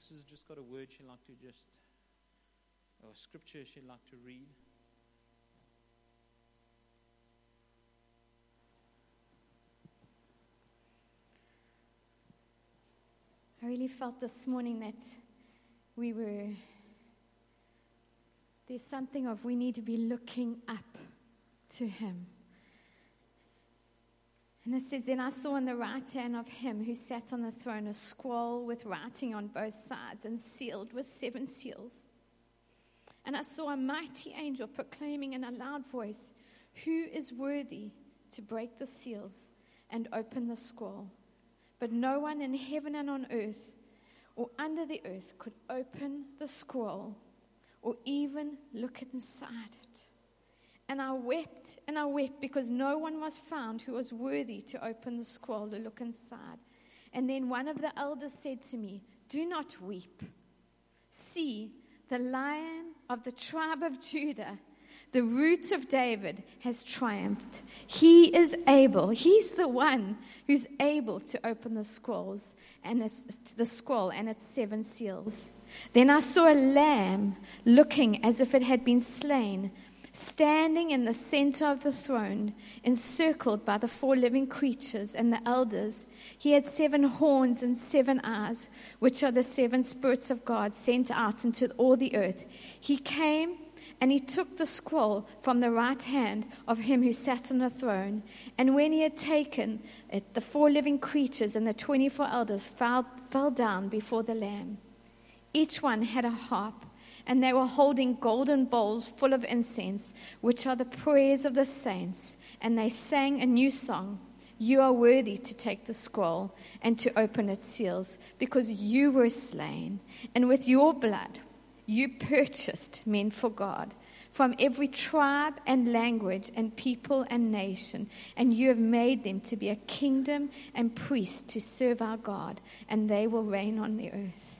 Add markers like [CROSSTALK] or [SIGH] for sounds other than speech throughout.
Alex has just got a word she'd like to just, or scripture she'd like to read. I really felt this morning that we were, there's something of we need to be looking up to Him. And it says, Then I saw in the right hand of him who sat on the throne a scroll with writing on both sides and sealed with seven seals. And I saw a mighty angel proclaiming in a loud voice, Who is worthy to break the seals and open the scroll? But no one in heaven and on earth or under the earth could open the scroll or even look inside. And I wept and I wept because no one was found who was worthy to open the scroll to look inside. And then one of the elders said to me, Do not weep. See, the lion of the tribe of Judah, the root of David, has triumphed. He is able, he's the one who's able to open the scrolls and the scroll and its seven seals. Then I saw a lamb looking as if it had been slain standing in the center of the throne, encircled by the four living creatures and the elders. He had seven horns and seven eyes, which are the seven spirits of God sent out into all the earth. He came and he took the scroll from the right hand of him who sat on the throne. And when he had taken it, the four living creatures and the 24 elders fell, fell down before the Lamb. Each one had a harp and they were holding golden bowls full of incense, which are the prayers of the saints. And they sang a new song You are worthy to take the scroll and to open its seals, because you were slain, and with your blood you purchased men for God from every tribe and language and people and nation, and you have made them to be a kingdom and priests to serve our God, and they will reign on the earth.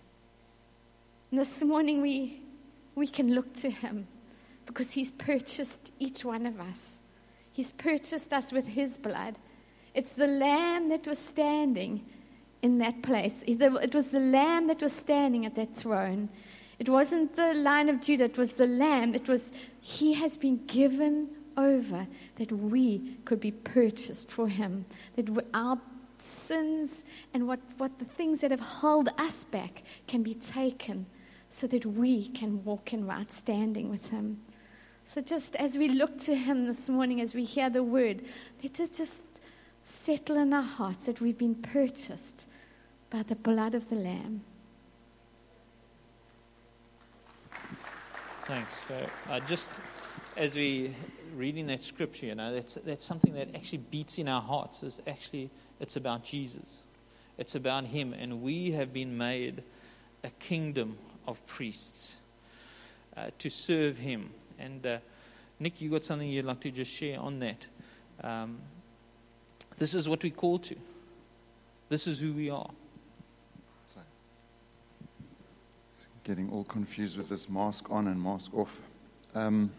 And this morning we we can look to Him because He's purchased each one of us. He's purchased us with His blood. It's the Lamb that was standing in that place. It was the Lamb that was standing at that throne. It wasn't the Lion of Judah, it was the Lamb. It was, He has been given over that we could be purchased for Him. That our sins and what, what the things that have held us back can be taken so that we can walk in right standing with Him. So, just as we look to Him this morning, as we hear the word, let us just settle in our hearts that we've been purchased by the blood of the Lamb. Thanks. Uh, just as we reading that scripture, you know, that's, that's something that actually beats in our hearts. Is actually it's about Jesus. It's about Him, and we have been made a kingdom of priests uh, to serve Him. And uh, Nick, you got something you'd like to just share on that? Um, this is what we call to. This is who we are. Getting all confused with this mask on and mask off. Um,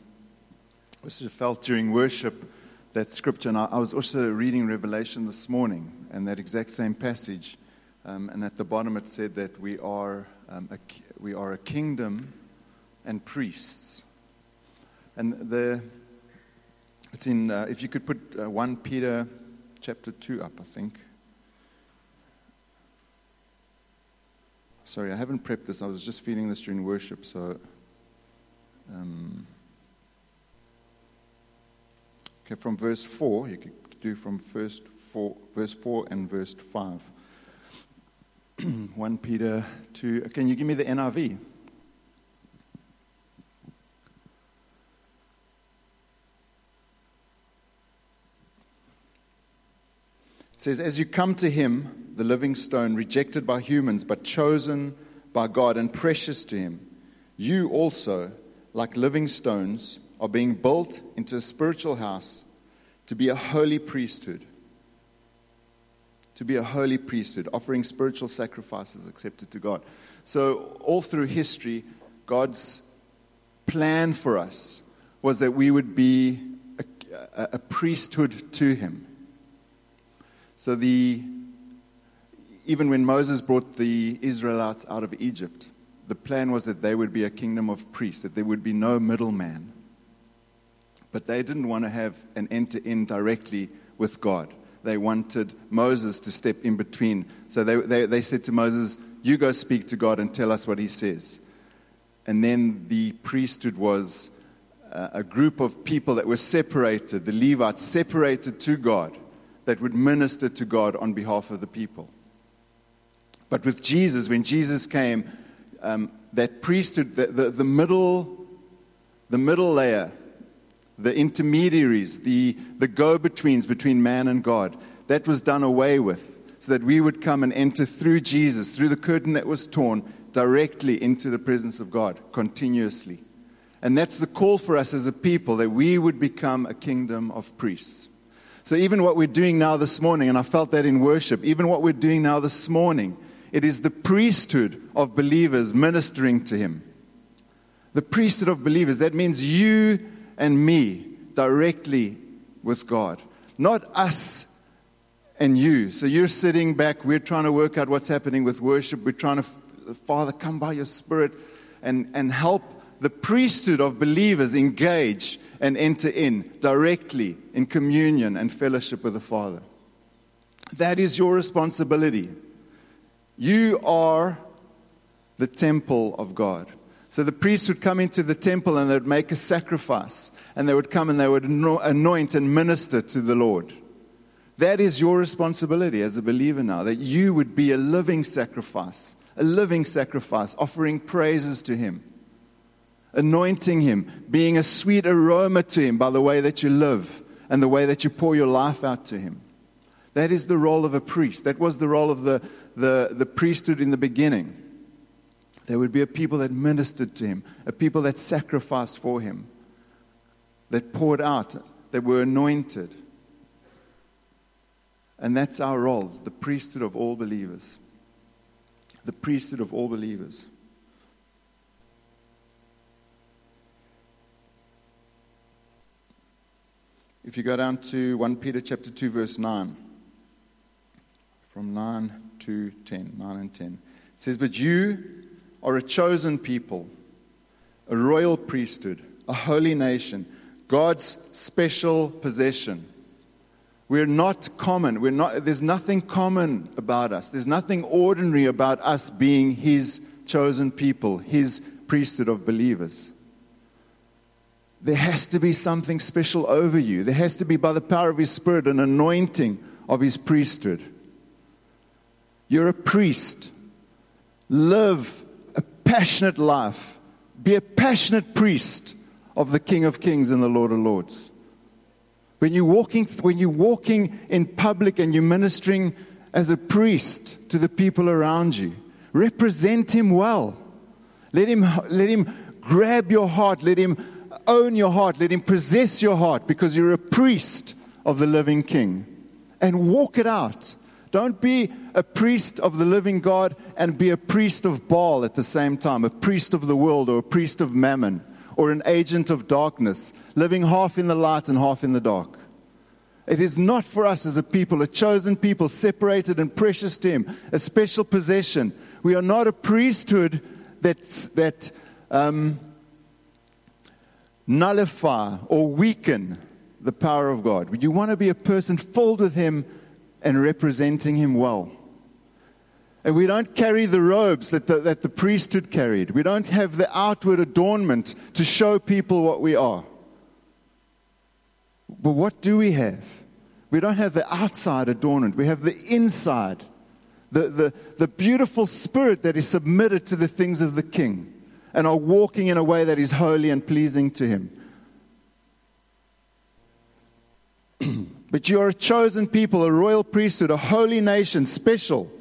I also felt during worship that scripture, and I, I, was also reading Revelation this morning, and that exact same passage. Um, and at the bottom it said that we are um, a, we are a kingdom and priests. And the, it's in, uh, if you could put uh, 1 Peter chapter 2 up, I think. Sorry, I haven't prepped this. I was just feeling this during worship, so. Um, okay, from verse 4, you could do from first four, verse 4 and verse 5. 1 Peter 2. Can you give me the NIV? It says, As you come to him, the living stone, rejected by humans, but chosen by God and precious to him, you also, like living stones, are being built into a spiritual house to be a holy priesthood to be a holy priesthood, offering spiritual sacrifices accepted to God. So, all through history, God's plan for us was that we would be a, a, a priesthood to Him. So, the even when Moses brought the Israelites out of Egypt, the plan was that they would be a kingdom of priests, that there would be no middleman. But they didn't want to have an enter in directly with God. They wanted Moses to step in between. So they, they, they said to Moses, You go speak to God and tell us what he says. And then the priesthood was uh, a group of people that were separated, the Levites separated to God, that would minister to God on behalf of the people. But with Jesus, when Jesus came, um, that priesthood, the, the, the, middle, the middle layer, the intermediaries, the, the go betweens between man and God, that was done away with so that we would come and enter through Jesus, through the curtain that was torn, directly into the presence of God continuously. And that's the call for us as a people that we would become a kingdom of priests. So, even what we're doing now this morning, and I felt that in worship, even what we're doing now this morning, it is the priesthood of believers ministering to Him. The priesthood of believers, that means you and me directly with God, not us and you. So, you're sitting back, we're trying to work out what's happening with worship, we're trying to Father, come by your Spirit and, and help the priesthood of believers engage and enter in directly in communion and fellowship with the Father. That is your responsibility. You are the temple of God. So the priests would come into the temple and they would make a sacrifice. And they would come and they would anoint and minister to the Lord. That is your responsibility as a believer now, that you would be a living sacrifice a living sacrifice, offering praises to Him, anointing Him, being a sweet aroma to Him by the way that you live and the way that you pour your life out to Him. That is the role of a priest. That was the role of the, the, the priesthood in the beginning. There would be a people that ministered to Him, a people that sacrificed for Him, that poured out, that were anointed. And that's our role, the priesthood of all believers the priesthood of all believers. If you go down to 1 Peter chapter 2 verse 9 from 9 to 10 9 and 10 it says but you are a chosen people a royal priesthood a holy nation God's special possession we're not common. We're not, there's nothing common about us. There's nothing ordinary about us being His chosen people, His priesthood of believers. There has to be something special over you. There has to be, by the power of His Spirit, an anointing of His priesthood. You're a priest. Live passionate life. Be a passionate priest of the King of Kings and the Lord of Lords. When you're walking, when you're walking in public and you're ministering as a priest to the people around you, represent him well. Let him, let him grab your heart. Let him own your heart. Let him possess your heart because you're a priest of the living king. And walk it out. Don't be a priest of the living God and be a priest of Baal at the same time, a priest of the world or a priest of mammon or an agent of darkness, living half in the light and half in the dark. It is not for us as a people, a chosen people, separated and precious to Him, a special possession. We are not a priesthood that, that um, nullify or weaken the power of God. You want to be a person filled with Him and representing Him well. And we don't carry the robes that the, that the priesthood carried. We don't have the outward adornment to show people what we are. But what do we have? We don't have the outside adornment, we have the inside, the, the, the beautiful spirit that is submitted to the things of the king and are walking in a way that is holy and pleasing to him. [CLEARS THROAT] but you are a chosen people, a royal priesthood, a holy nation, special.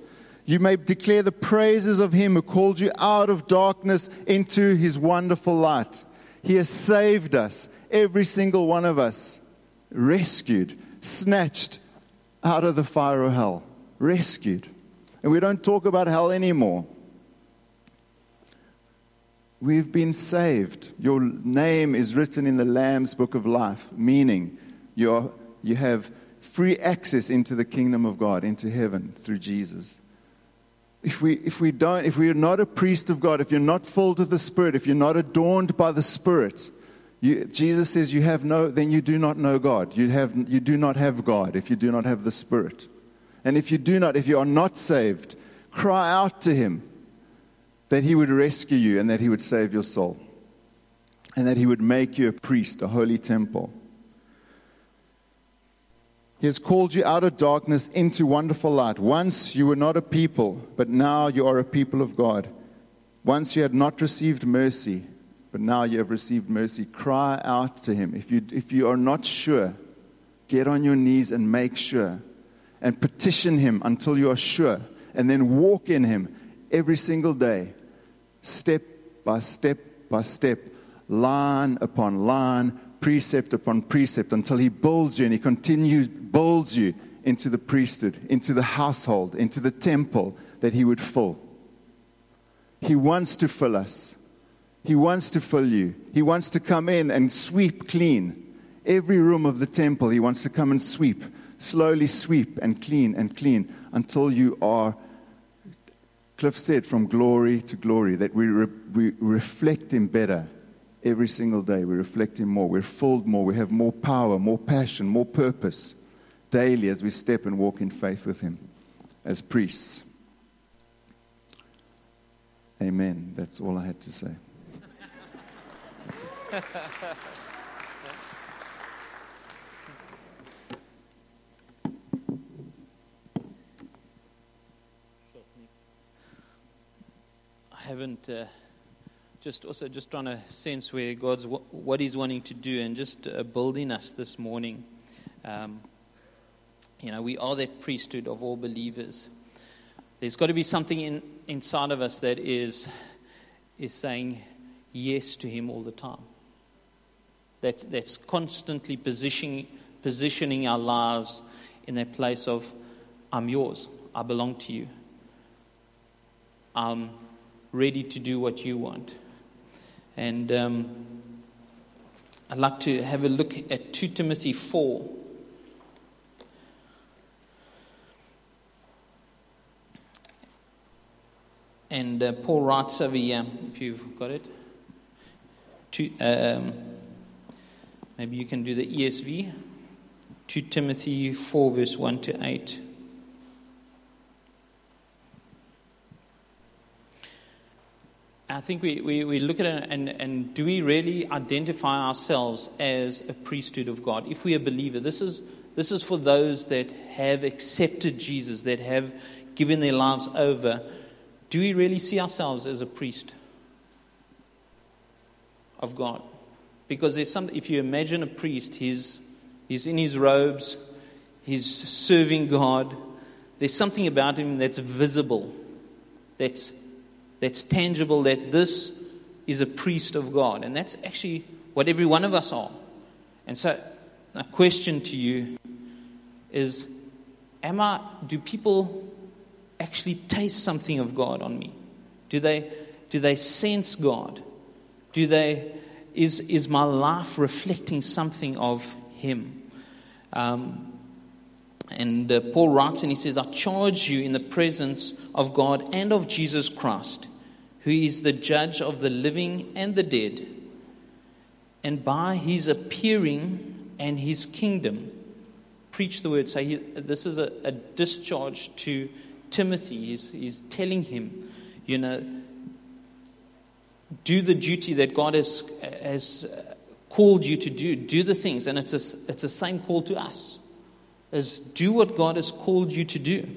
You may declare the praises of him who called you out of darkness into his wonderful light. He has saved us, every single one of us, rescued snatched out of the fire of hell, rescued. And we don't talk about hell anymore. We've been saved. Your name is written in the Lamb's book of life, meaning you, are, you have free access into the kingdom of God, into heaven through Jesus. if we, if we don't, if we are not a priest of God, if you're not filled with the Spirit, if you're not adorned by the Spirit, you, Jesus says you have no, then you do not know God. You, have, you do not have God if you do not have the Spirit. And if you do not, if you are not saved, cry out to Him that He would rescue you and that He would save your soul. And that He would make you a priest, a holy temple. He has called you out of darkness into wonderful light. Once you were not a people, but now you are a people of God. Once you had not received mercy, but now you have received mercy. Cry out to Him. If you, if you are not sure, get on your knees and make sure. And petition Him until you are sure. And then walk in Him every single day, step by step by step, line upon line, precept upon precept until he builds you and he continues builds you into the priesthood, into the household, into the temple that he would fill. He wants to fill us. He wants to fill you. He wants to come in and sweep clean every room of the temple. He wants to come and sweep, slowly sweep and clean and clean until you are, Cliff said, from glory to glory, that we, re- we reflect him better every single day. We reflect Him more. We're filled more. We have more power, more passion, more purpose daily as we step and walk in faith with Him as priests. Amen. That's all I had to say. I haven't. Uh just also just trying to sense where God's what He's wanting to do, and just uh, building us this morning. Um, you know, we are that priesthood of all believers. There's got to be something in, inside of us that is is saying yes to Him all the time. That that's constantly positioning positioning our lives in that place of I'm yours, I belong to you. I'm ready to do what you want. And um, I'd like to have a look at 2 Timothy 4. And uh, Paul writes over here, if you've got it. Two, um, maybe you can do the ESV. 2 Timothy 4, verse 1 to 8. I think we, we, we look at it and, and do we really identify ourselves as a priesthood of God? If we are a believer, this is, this is for those that have accepted Jesus, that have given their lives over. Do we really see ourselves as a priest of God? Because there's some, if you imagine a priest, he's, he's in his robes, he's serving God. There's something about him that's visible, that's that's tangible that this is a priest of God. And that's actually what every one of us are. And so, a question to you is Am I, do people actually taste something of God on me? Do they, do they sense God? Do they, is, is my life reflecting something of Him? Um, and uh, Paul writes and he says, I charge you in the presence of God and of Jesus Christ who is the judge of the living and the dead, and by his appearing and his kingdom, preach the word. So he, this is a, a, discharge to Timothy. He's, he's telling him, you know, do the duty that God has, has uh, called you to do. Do the things. And it's, a, it's the same call to us as do what God has called you to do.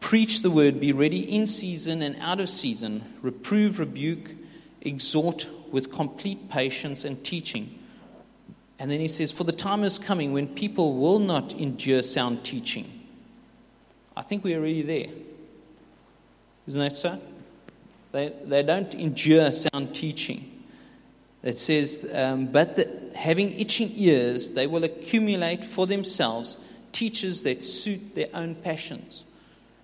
Preach the word, be ready in season and out of season, reprove, rebuke, exhort with complete patience and teaching. And then he says, For the time is coming when people will not endure sound teaching. I think we're already there. Isn't that so? They, they don't endure sound teaching. It says, um, But the, having itching ears, they will accumulate for themselves teachers that suit their own passions.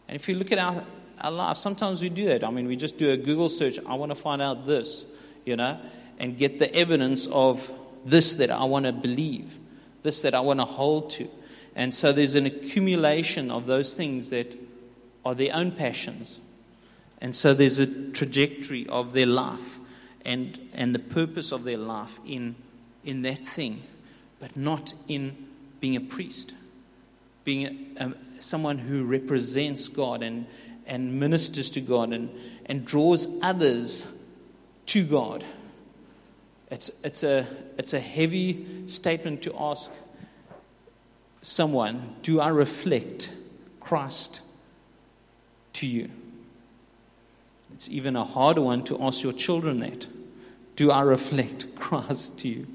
And if you look at our, our life, sometimes we do that. I mean, we just do a Google search, I want to find out this, you know, and get the evidence of this that I want to believe, this that I want to hold to. And so there's an accumulation of those things that are their own passions And so there's a trajectory of their life and, and the purpose of their life in, in that thing, but not in being a priest, being a, a, someone who represents God and, and ministers to God and, and draws others to God. It's, it's, a, it's a heavy statement to ask someone Do I reflect Christ to you? It's even a harder one to ask your children that. Do I reflect [LAUGHS] Christ to you?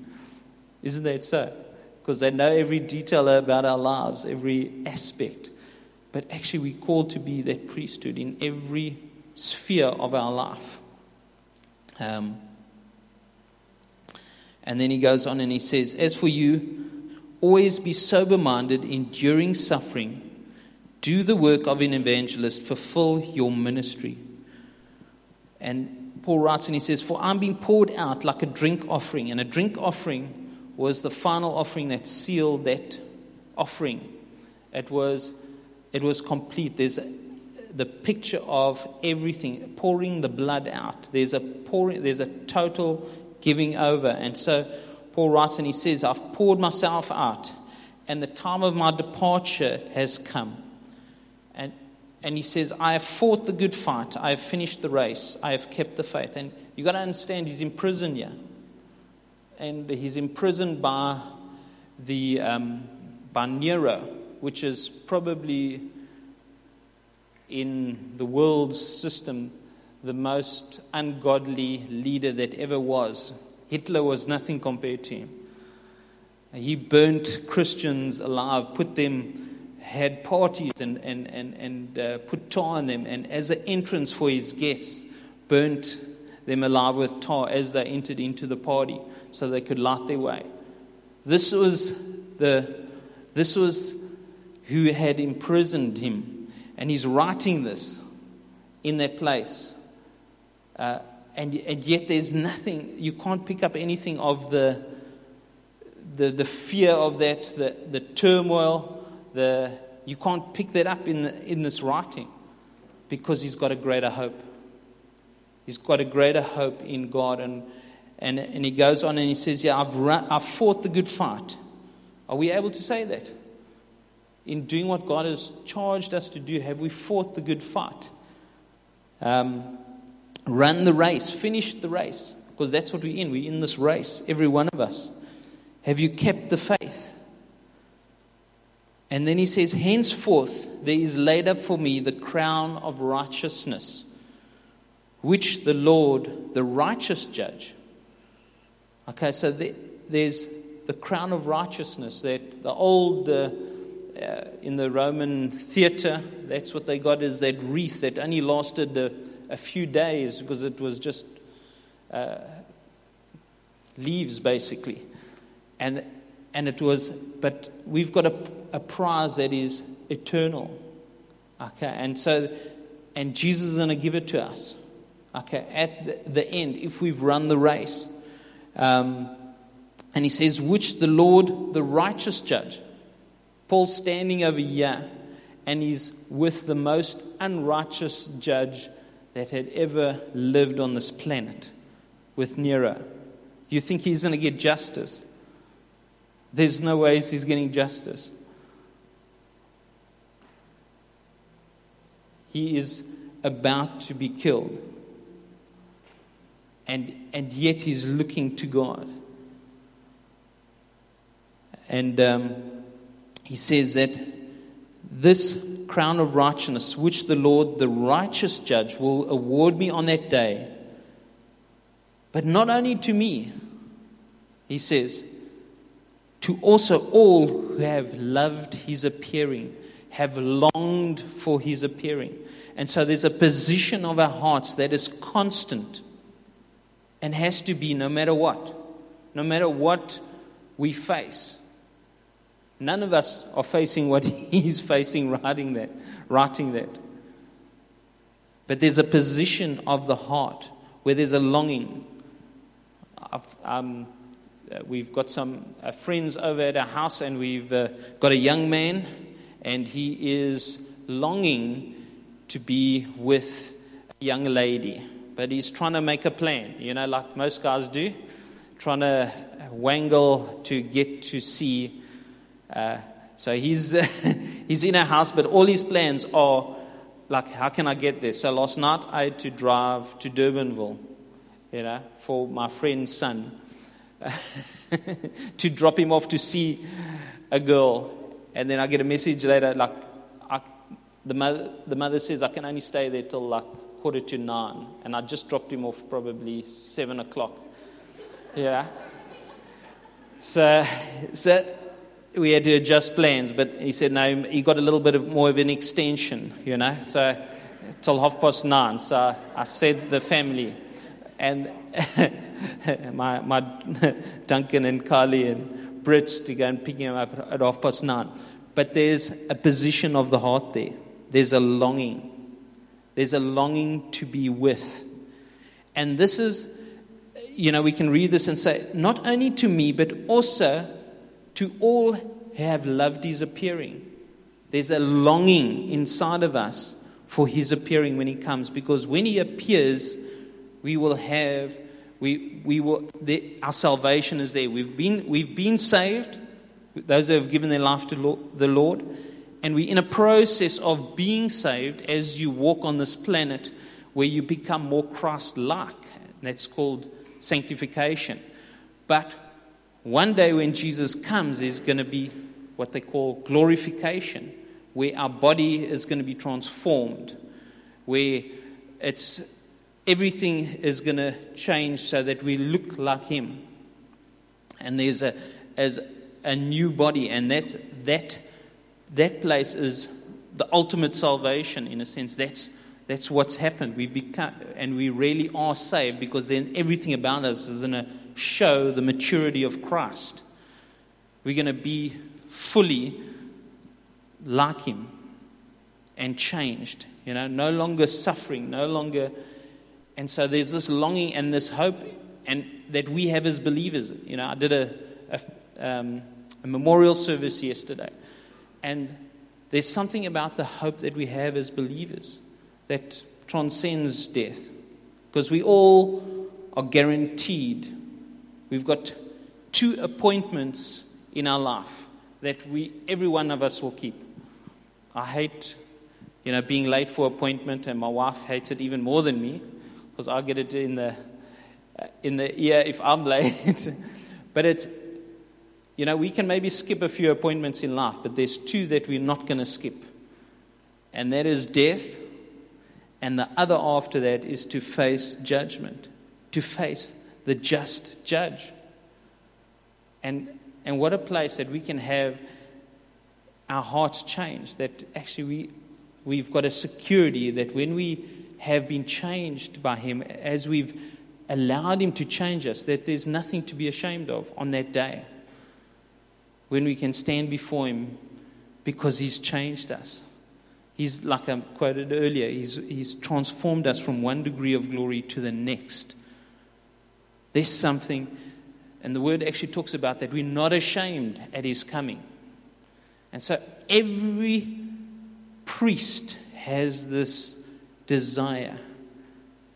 Isn't that so? Because they know every detail about our lives, every aspect. But actually, we're called to be that priesthood in every sphere of our life. Um, and then he goes on and he says, As for you, always be sober minded, enduring suffering. Do the work of an evangelist, fulfill your ministry. And Paul writes and he says, For I'm being poured out like a drink offering. And a drink offering was the final offering that sealed that offering. It was, it was complete. There's a, the picture of everything, pouring the blood out. There's a pouring, there's a total giving over. And so Paul writes and he says, I've poured myself out, and the time of my departure has come. And and he says, I have fought the good fight. I have finished the race. I have kept the faith. And you've got to understand, he's in prison here. And he's imprisoned by, the, um, by Nero, which is probably in the world's system the most ungodly leader that ever was. Hitler was nothing compared to him. He burnt Christians alive, put them had parties and, and, and, and uh, put tar on them, and as an entrance for his guests, burnt them alive with tar as they entered into the party so they could light their way. This was, the, this was who had imprisoned him, and he's writing this in that place. Uh, and, and yet there's nothing, you can't pick up anything of the, the, the fear of that, the, the turmoil, the, you can't pick that up in, the, in this writing because he's got a greater hope. He's got a greater hope in God. And, and, and he goes on and he says, Yeah, I've, run, I've fought the good fight. Are we able to say that? In doing what God has charged us to do, have we fought the good fight? Um, run the race, finish the race, because that's what we're in. We're in this race, every one of us. Have you kept the faith? And then he says, Henceforth there is laid up for me the crown of righteousness, which the Lord, the righteous judge. Okay, so there's the crown of righteousness that the old, uh, uh, in the Roman theater, that's what they got is that wreath that only lasted a, a few days because it was just uh, leaves basically. And and it was, but we've got a, a prize that is eternal. Okay, and so, and Jesus is going to give it to us. Okay, at the, end, if we've run the race. Um, and he says, which the Lord, the righteous judge, Paul's standing over here, and he's with the most unrighteous judge that had ever lived on this planet, with Nero. You think he's going to get justice? There's no ways he's getting justice. He is about to be killed. And, and yet he's looking to God. And um, he says that this crown of righteousness, which the Lord, the righteous judge, will award me on that day, but not only to me, he says, to also all who have loved his appearing, have longed for his appearing. And so there's a position of our hearts that is constant and has to be no matter what, no matter what we face. None of us are facing what [LAUGHS] he's facing writing that, writing that. But there's a position of the heart where there's a longing. Um, uh, we've got some uh, friends over at our house, and we've uh, got a young man, and he is longing to be with a young lady, but he's trying to make a plan, you know, like most guys do, trying to wangle to get to see. Uh, so he's, [LAUGHS] he's in a house, but all his plans are like, how can I get there? So last night I had to drive to Durbanville, you know, for my friend's son [LAUGHS] to drop him off to see a girl. And then I get a message later, like, I, the, mother, the mother says, I can only stay there till like quarter to nine. And I just dropped him off probably seven o'clock. Yeah. So, so we had to adjust plans, but he said no, he got a little bit of more of an extension, you know, so till half past nine. So I said the family, and [LAUGHS] my, my [LAUGHS] Duncan and Carly and Brits to go and pick him up at half past nine. But there's a position of the heart there. There's a longing. There's a longing to be with. And this is, you know, we can read this and say, not only to me, but also to all who have loved his appearing. There's a longing inside of us for his appearing when he comes, because when he appears, we will have, we, we will, the, our salvation is there. We've been, we've been saved, those who have given their life to the Lord, and we're in a process of being saved as you walk on this planet where you become more Christ like. That's called sanctification. But one day when Jesus comes, there's going to be what they call glorification, where our body is going to be transformed, where it's everything is going to change so that we look like Him. And there's a as a new body, and that's that that place is the ultimate salvation in a sense. That's that's what's happened. We become and we really are saved because then everything about us is in a show the maturity of Christ. We're going to be fully like Him and changed. You know, no longer suffering, no longer. And so there's this longing and this hope, and that we have as believers. You know, I did a, a, um, a memorial service yesterday, and there's something about the hope that we have as believers that transcends death, because we all are guaranteed We've got two appointments in our life that we, every one of us will keep. I hate, you know, being late for appointment, and my wife hates it even more than me because I get it in the in the ear if I'm [LAUGHS] late. but it's, you know, we can maybe skip a few appointments in life, but there's two that we're not going to skip, and that is death, and the other after that is to face judgment, to face the just judge. And, and what a place that we can have our hearts changed, that actually we, we've got a security that when we have been changed by Him, as we've allowed Him to change us, that there's nothing to be ashamed of on that day. When we can stand before Him because He's changed us. He's, like I quoted earlier, he's, he's transformed us from one degree of glory to the next. There's something, and the word actually talks about that we're not ashamed at his coming. And so every priest has this desire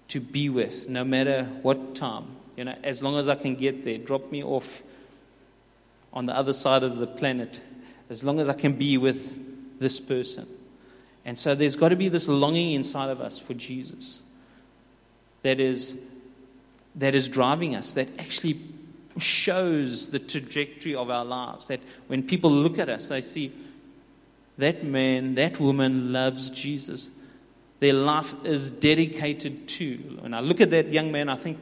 to be with, no matter what time. You know, as long as I can get there, drop me off on the other side of the planet, as long as I can be with this person. And so there's got to be this longing inside of us for Jesus that is that is driving us, that actually shows the trajectory of our lives. That when people look at us, they see that man, that woman loves Jesus. Their life is dedicated to. When I look at that young man, I think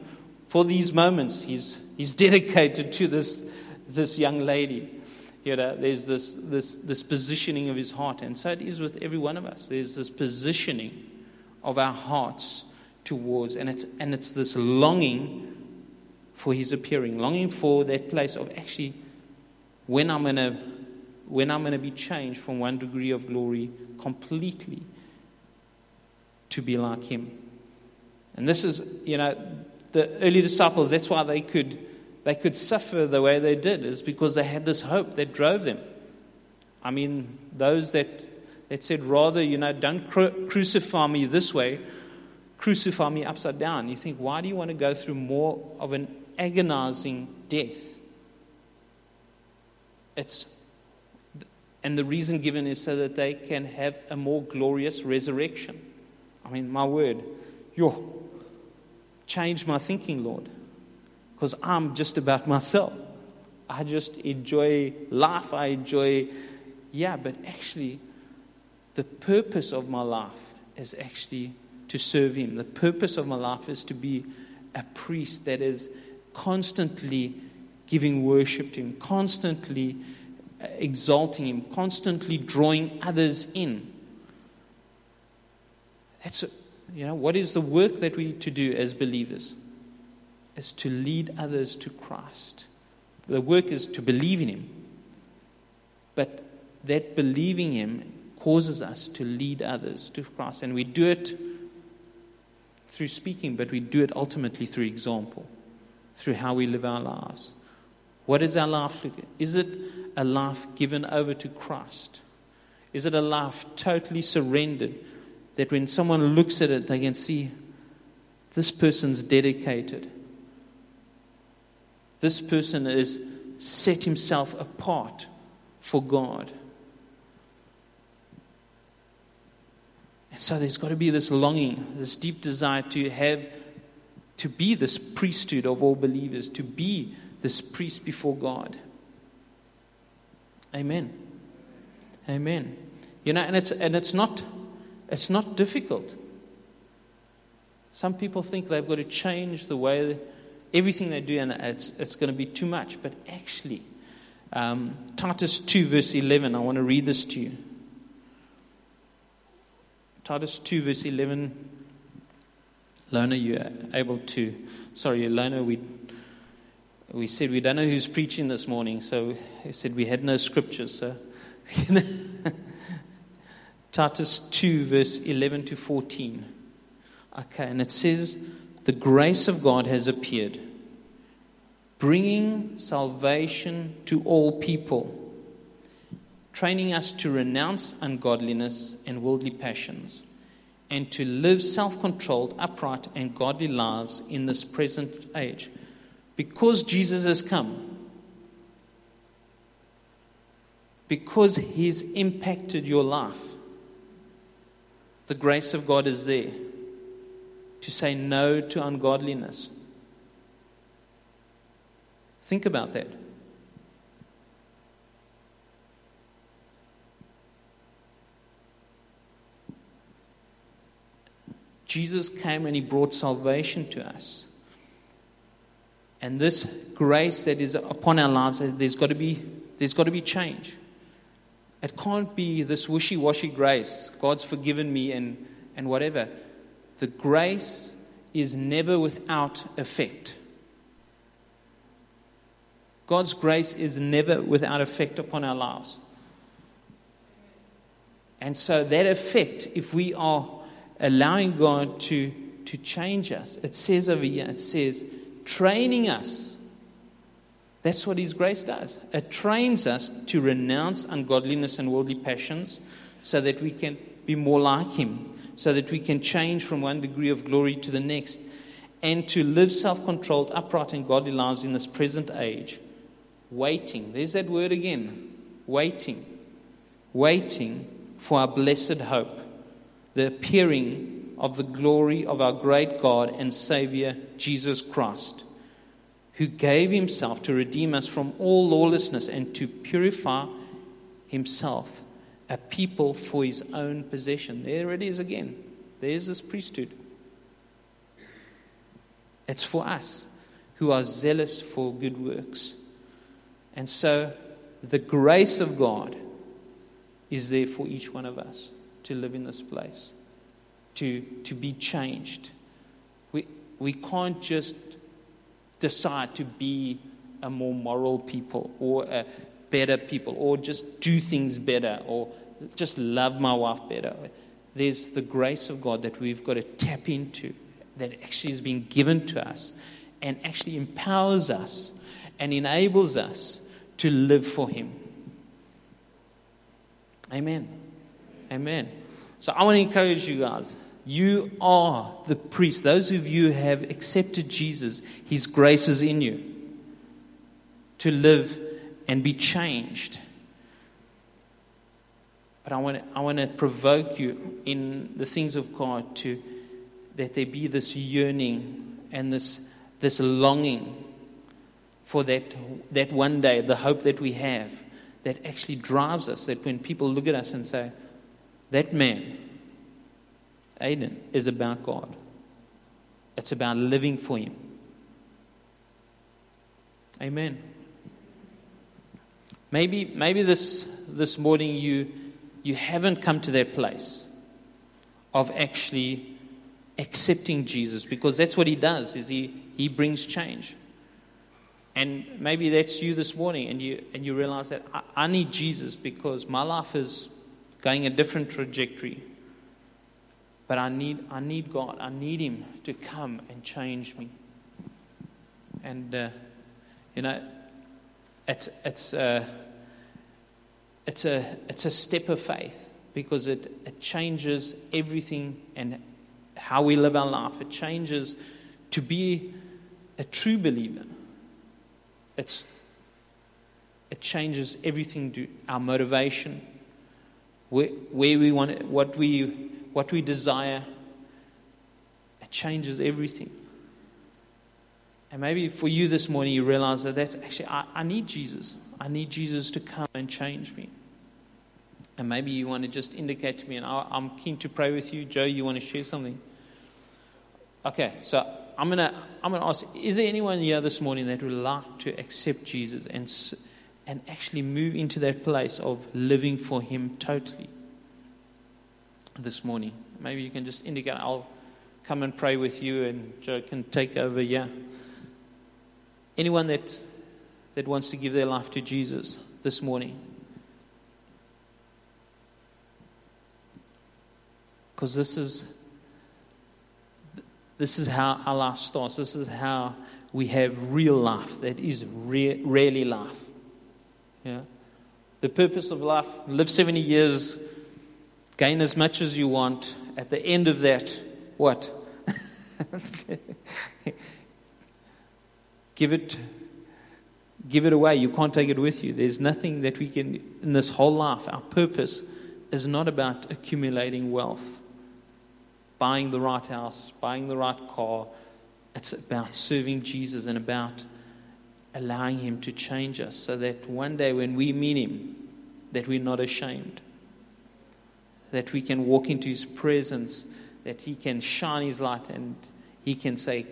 for these moments, he's, he's dedicated to this, this young lady. You know, there's this, this, this positioning of his heart. And so it is with every one of us. There's this positioning of our hearts towards, and it's, and it's this longing for his appearing, longing for that place of actually when I'm going to when I'm going to be changed from one degree of glory completely to be like him. And this is, you know, the early disciples, that's why they could they could suffer the way they did, is because they had this hope that drove them. I mean, those that that said, rather, you know, don't cru- crucify me this way, crucify me upside down. You think, why do you want to go through more of an agonizing death? It's, and the reason given is so that they can have a more glorious resurrection. I mean, my word, yo, change my thinking, Lord, because I'm just about myself. I just enjoy life. I enjoy, yeah, but actually, the purpose of my life is actually to serve Him. The purpose of my life is to be a priest that is constantly giving worship to Him, constantly uh, exalting Him, constantly drawing others in. That's, you know, what is the work that we need to do as believers? Is to lead others to Christ. The work is to believe in Him. But that believing Him causes us to lead others to Christ. And we do it through speaking, but we do it ultimately through example, through how we live our lives. What is our life Is it a life given over to Christ? Is it a life totally surrendered that when someone looks at it, they can see this person's dedicated? This person has set himself apart for God. So there's got to be this longing, this deep desire to have, to be this priesthood of all believers, to be this priest before God. Amen. Amen. You know, and it's and it's not it's not difficult. Some people think they've got to change the way everything they do, and it's, it's going to be too much. But actually, um, Titus 2, verse 11, I want to read this to you. Titus 2, verse 11. Lona, you're able to. Sorry, Lona, we, we said we don't know who's preaching this morning, so he said we had no scriptures. So, [LAUGHS] Titus 2, verse 11 to 14. Okay, and it says, The grace of God has appeared, bringing salvation to all people, training us to renounce ungodliness and worldly passions, and to live self controlled, upright, and godly lives in this present age. Because Jesus has come, because he's impacted your life, the grace of God is there to say no to ungodliness. Think about that. Jesus came and he brought salvation to us. And this grace that is upon our lives, there's got to be, there's got to be change. It can't be this wishy washy grace. God's forgiven me and, and whatever. The grace is never without effect. God's grace is never without effect upon our lives. And so, that effect, if we are allowing God to, to change us, it says over here, it says, training us. That's what His grace does. It trains us to renounce ungodliness and worldly passions so that we can be more like Him so that we can change from one degree of glory to the next and to live self controlled, upright, and godly lives in this present age. Waiting. There's that word again. Waiting. Waiting for our blessed hope, the appearing of the glory of our great God and Savior, Jesus Christ, who gave himself to redeem us from all lawlessness and to purify himself a people for his own possession. There it is again. There's this priesthood. It's for us who are zealous for good works. And so the grace of God is there for each one of us to live in this place, to, to be changed. We, we can't just decide to be a more moral people or a better people or just do things better or just love my wife better. There's the grace of God that we've got to tap into that actually has been given to us and actually empowers us and enables us to live for Him. Amen. Amen. So I want to encourage you guys. You are the priest. Those of you who have accepted Jesus, His grace is in you to live and be changed. But I want to, I want to provoke you in the things of God to that there be this yearning and this, this longing for that, that one day, the hope that we have, that actually drives us. That when people look at us and say, that man, Aiden, is about God, it's about living for Him. Amen. Maybe, maybe this, this morning you, you haven't come to that place of actually accepting Jesus because that's what he does is he, he brings change. And maybe that's you this morning and you, and you realize that I, I need Jesus because my life is going a different trajectory. But I need, I need God. I need Him to come and change me. And, uh, you know, it's, it's, uh, it's, a, it's a step of faith because it, it changes everything and how we live our life. It changes to be a true believer. It's, it changes everything, to our motivation, where, where we want, what we, what we desire. It changes everything. And maybe for you this morning, you realize that that's actually, I, I need Jesus. I need Jesus to come and change me. And maybe you want to just indicate to me, and I, I'm keen to pray with you. Joe, you want to share something? Okay, so I'm going to I'm gonna ask Is there anyone here this morning that would like to accept Jesus and, and actually move into that place of living for Him totally this morning? Maybe you can just indicate, I'll come and pray with you, and Joe can take over. Yeah. Anyone that, that wants to give their life to Jesus this morning? Because this is this is how our life starts. This is how we have real life that is re- really life. Yeah. The purpose of life: live seventy years, gain as much as you want. At the end of that, what? [LAUGHS] give it give it away. You can't take it with you. There's nothing that we can in this whole life. Our purpose is not about accumulating wealth buying the right house, buying the right car. It's about serving Jesus and about allowing Him to change us so that one day when we meet Him, that we're not ashamed. That we can walk into His presence, that He can shine His light and He can say,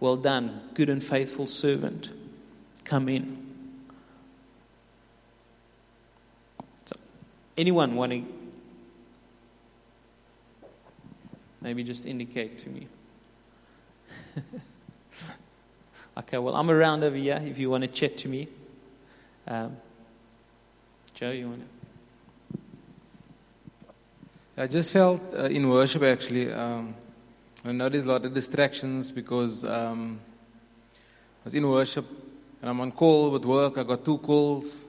Well done, good and faithful servant. Come in. So, anyone wanting Maybe just indicate to me. [LAUGHS] okay, well, I'm around over here if you want to chat to me. Um, Joe, you want to? I just felt uh, in worship actually. Um, I noticed a lot of distractions because um, I was in worship and I'm on call with work. I got two calls.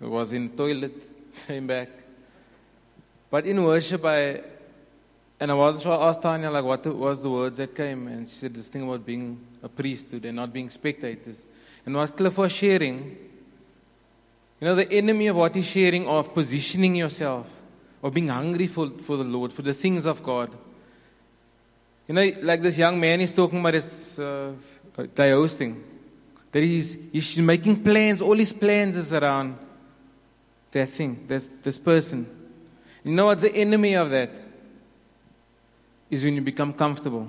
I was in toilet, [LAUGHS] came back. But in worship, I and I sure. I asked Tanya, like, what was the words that came? And she said this thing about being a priesthood and not being spectators. And what Cliff was sharing, you know, the enemy of what he's sharing of positioning yourself, of being hungry for, for the Lord, for the things of God. You know, like this young man is talking about his uh, day hosting. That he's, he's making plans, all his plans is around that thing, this, this person. You know what's the enemy of that? Is when you become comfortable.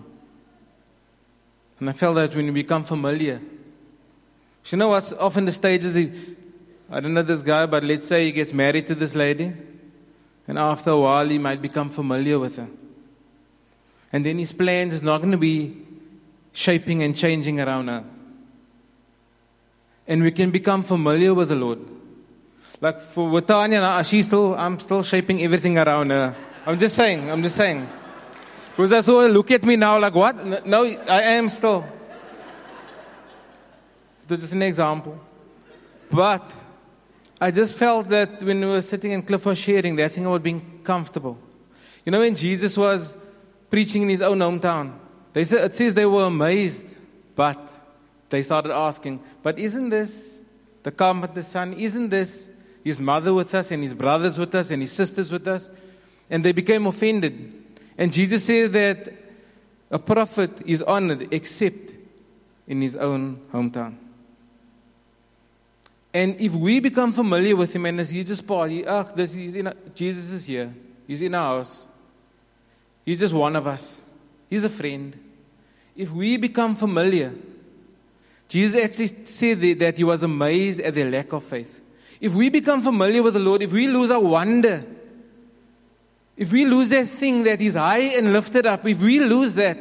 And I felt that when you become familiar. You know what's often the stages? I don't know this guy, but let's say he gets married to this lady, and after a while he might become familiar with her. And then his plans is not going to be shaping and changing around her. And we can become familiar with the Lord. Like for Tanya, she's still, I'm still shaping everything around her. I'm just saying, I'm just saying. Because I saw look at me now like, what? No, I am still. This is an example. But I just felt that when we were sitting in Cliff was sharing that thing about being comfortable. You know, when Jesus was preaching in his own hometown. They said, it says they were amazed, but they started asking, But isn't this the the son? Isn't this his mother with us, and his brothers with us, and his sisters with us? And they became offended. And Jesus said that a prophet is honored except in his own hometown. And if we become familiar with him and as he just party, ah, this in a, Jesus is here. He's in our house. He's just one of us. He's a friend. If we become familiar, Jesus actually said that he was amazed at their lack of faith. If we become familiar with the Lord, if we lose our wonder, if we lose that thing that is high and lifted up, if we lose that,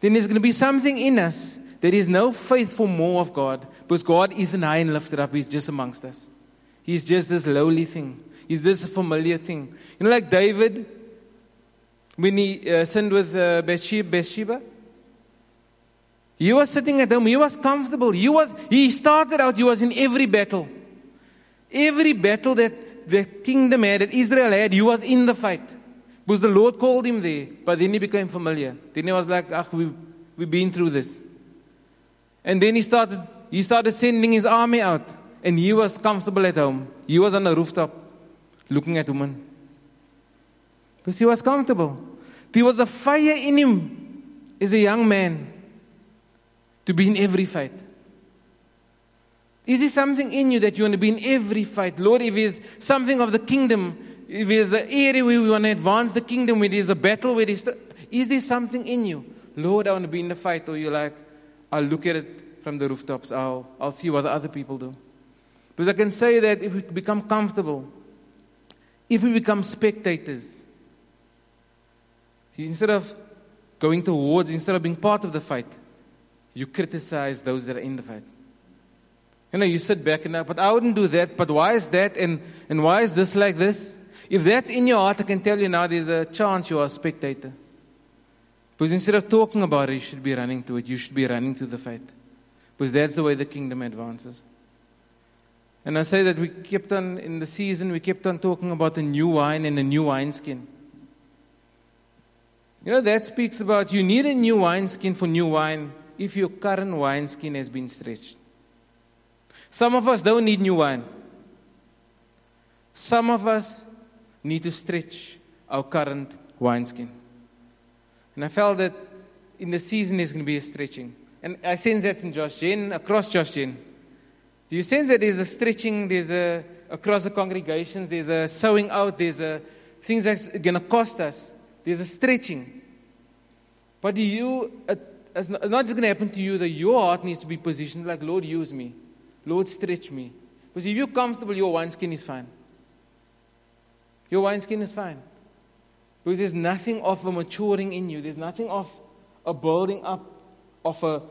then there's going to be something in us that is no faith for more of God because God isn't high and lifted up, He's just amongst us. He's just this lowly thing, He's this familiar thing. You know, like David, when he uh, sinned with uh, Bathsheba, Bathsheba, he was sitting at home, he was comfortable. He, was, he started out, he was in every battle. Every battle that the kingdom had, that Israel had, he was in the fight. Because the Lord called him there, but then he became familiar. Then he was like, ah, we, we've been through this. And then he started, he started sending his army out. And he was comfortable at home. He was on the rooftop looking at women. Because he was comfortable. There was a fire in him as a young man to be in every fight. Is there something in you that you want to be in every fight? Lord, if there's something of the kingdom, if there's an area where we want to advance the kingdom, where there's a battle, where there's, is there something in you? Lord, I want to be in the fight. Or you're like, I'll look at it from the rooftops. I'll, I'll see what other people do. Because I can say that if we become comfortable, if we become spectators, instead of going towards, instead of being part of the fight, you criticize those that are in the fight. You know, you sit back and, but I wouldn't do that. But why is that? And, and why is this like this? If that's in your heart, I can tell you now there's a chance you are a spectator. Because instead of talking about it, you should be running to it. You should be running to the faith. Because that's the way the kingdom advances. And I say that we kept on, in the season, we kept on talking about the new wine and the new wineskin. You know, that speaks about you need a new wineskin for new wine if your current wineskin has been stretched. Some of us don't need new wine. Some of us need to stretch our current wineskin. And I felt that in the season there's going to be a stretching. And I sense that in Josh Gen, across Josh Gen. Do you sense that there's a stretching, there's a, across the congregations, there's a sowing out, there's a, things that's going to cost us. There's a stretching. But you, uh, it's not just going to happen to you that your heart needs to be positioned like, Lord, use me. Lord, stretch me. Because if you're comfortable, your wineskin is fine. Your wineskin is fine. Because there's nothing of a maturing in you. There's nothing of a building up, of a,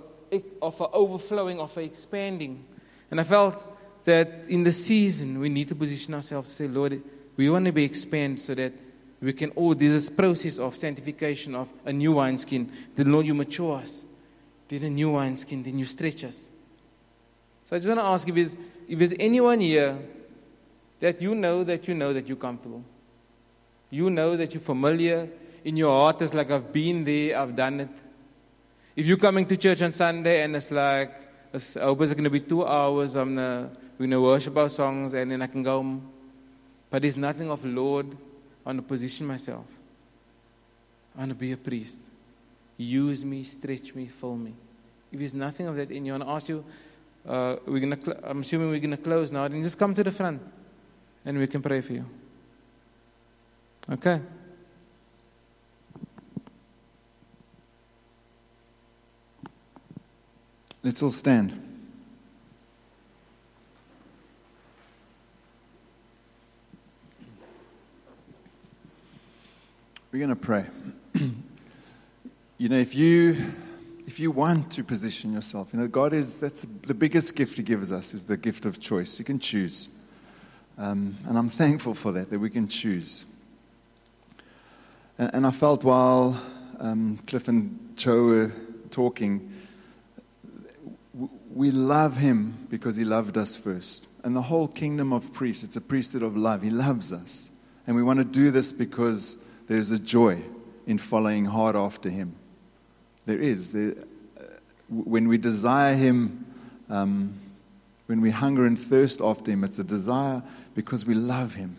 of a overflowing, of a expanding. And I felt that in the season, we need to position ourselves to say, Lord, we want to be expanded so that we can all, there's this process of sanctification of a new wineskin. The Lord, you mature us. Then a new wineskin, then you stretch us. So I just want to ask if there's, if there's anyone here that you know that you know that you're comfortable. You know that you're familiar. In your heart, it's like, I've been there, I've done it. If you're coming to church on Sunday and it's like, it's, I hope it's going to be two hours, I'm gonna, we're going to worship our songs and then I can go home. But there's nothing of Lord, I want to position myself. I want to be a priest. Use me, stretch me, fill me. If there's nothing of that in you, I want to ask you, uh, we're gonna cl- I'm assuming we're going to close now, just come to the front and we can pray for you. Okay? Let's all stand. We're going to pray. [CLEARS THROAT] you know, if you if you want to position yourself, you know, God is that's the biggest gift He gives us is the gift of choice. You can choose, um, and I'm thankful for that that we can choose. And, and I felt while um, Cliff and Joe were talking, we love Him because He loved us first, and the whole kingdom of priests—it's a priesthood of love. He loves us, and we want to do this because there's a joy in following hard after Him. There is. There, uh, when we desire Him, um, when we hunger and thirst after Him, it's a desire because we love Him.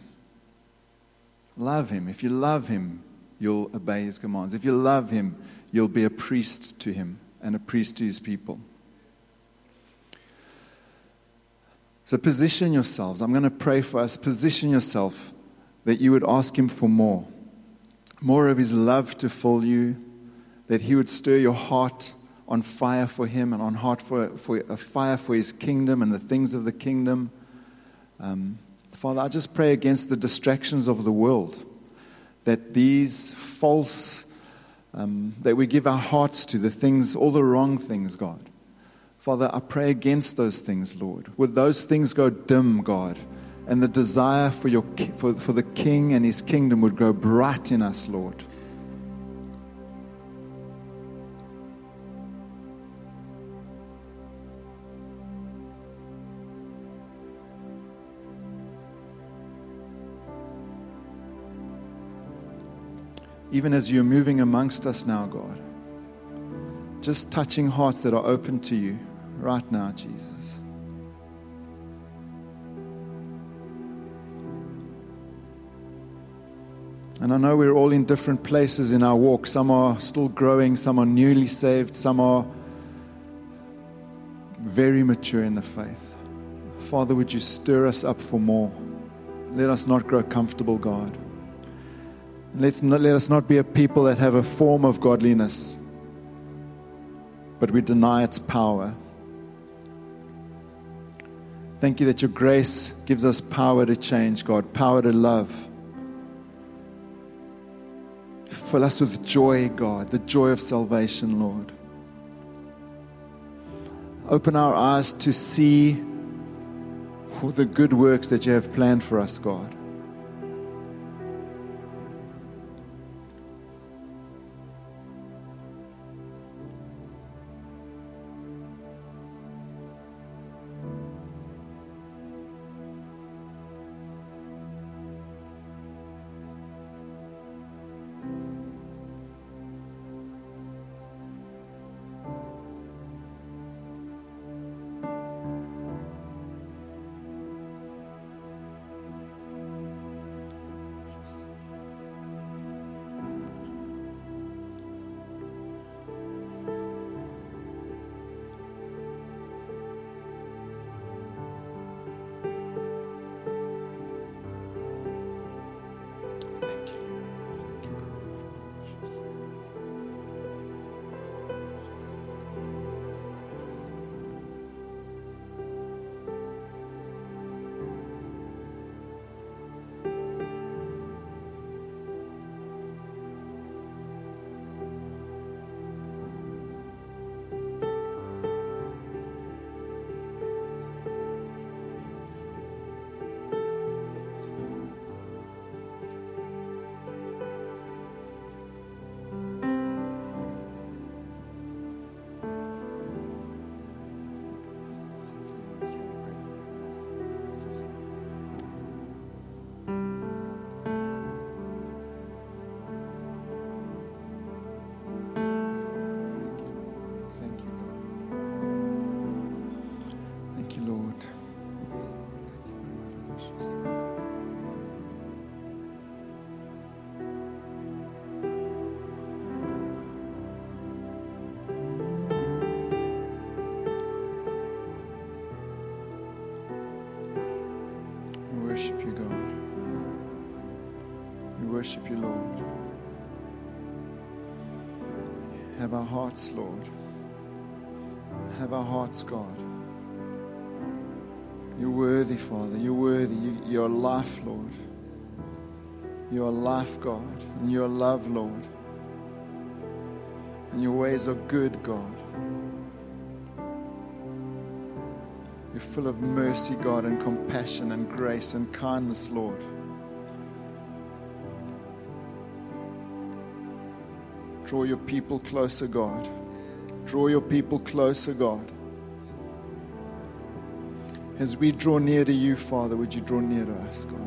Love Him. If you love Him, you'll obey His commands. If you love Him, you'll be a priest to Him and a priest to His people. So position yourselves. I'm going to pray for us. Position yourself that you would ask Him for more. More of His love to fill you, that He would stir your heart on fire for Him and on heart for, for a fire for His kingdom and the things of the kingdom. Um, Father, I just pray against the distractions of the world, that these false, um, that we give our hearts to the things, all the wrong things, God. Father, I pray against those things, Lord. Would those things go dim, God, and the desire for, your, for, for the King and his kingdom would grow bright in us, Lord. Even as you're moving amongst us now, God, just touching hearts that are open to you right now, Jesus. And I know we're all in different places in our walk. Some are still growing, some are newly saved, some are very mature in the faith. Father, would you stir us up for more? Let us not grow comfortable, God. Let's not, let us not be a people that have a form of godliness, but we deny its power. Thank you that your grace gives us power to change, God, power to love. Fill us with joy, God, the joy of salvation, Lord. Open our eyes to see all the good works that you have planned for us, God. Worship you, Lord. Have our hearts, Lord. Have our hearts, God. You're worthy, Father. You're worthy. You, you're life, Lord. You're life, God. And you're love, Lord. And your ways are good, God. You're full of mercy, God, and compassion and grace and kindness, Lord. Draw your people closer, God. Draw your people closer, God. As we draw near to you, Father, would you draw near to us, God?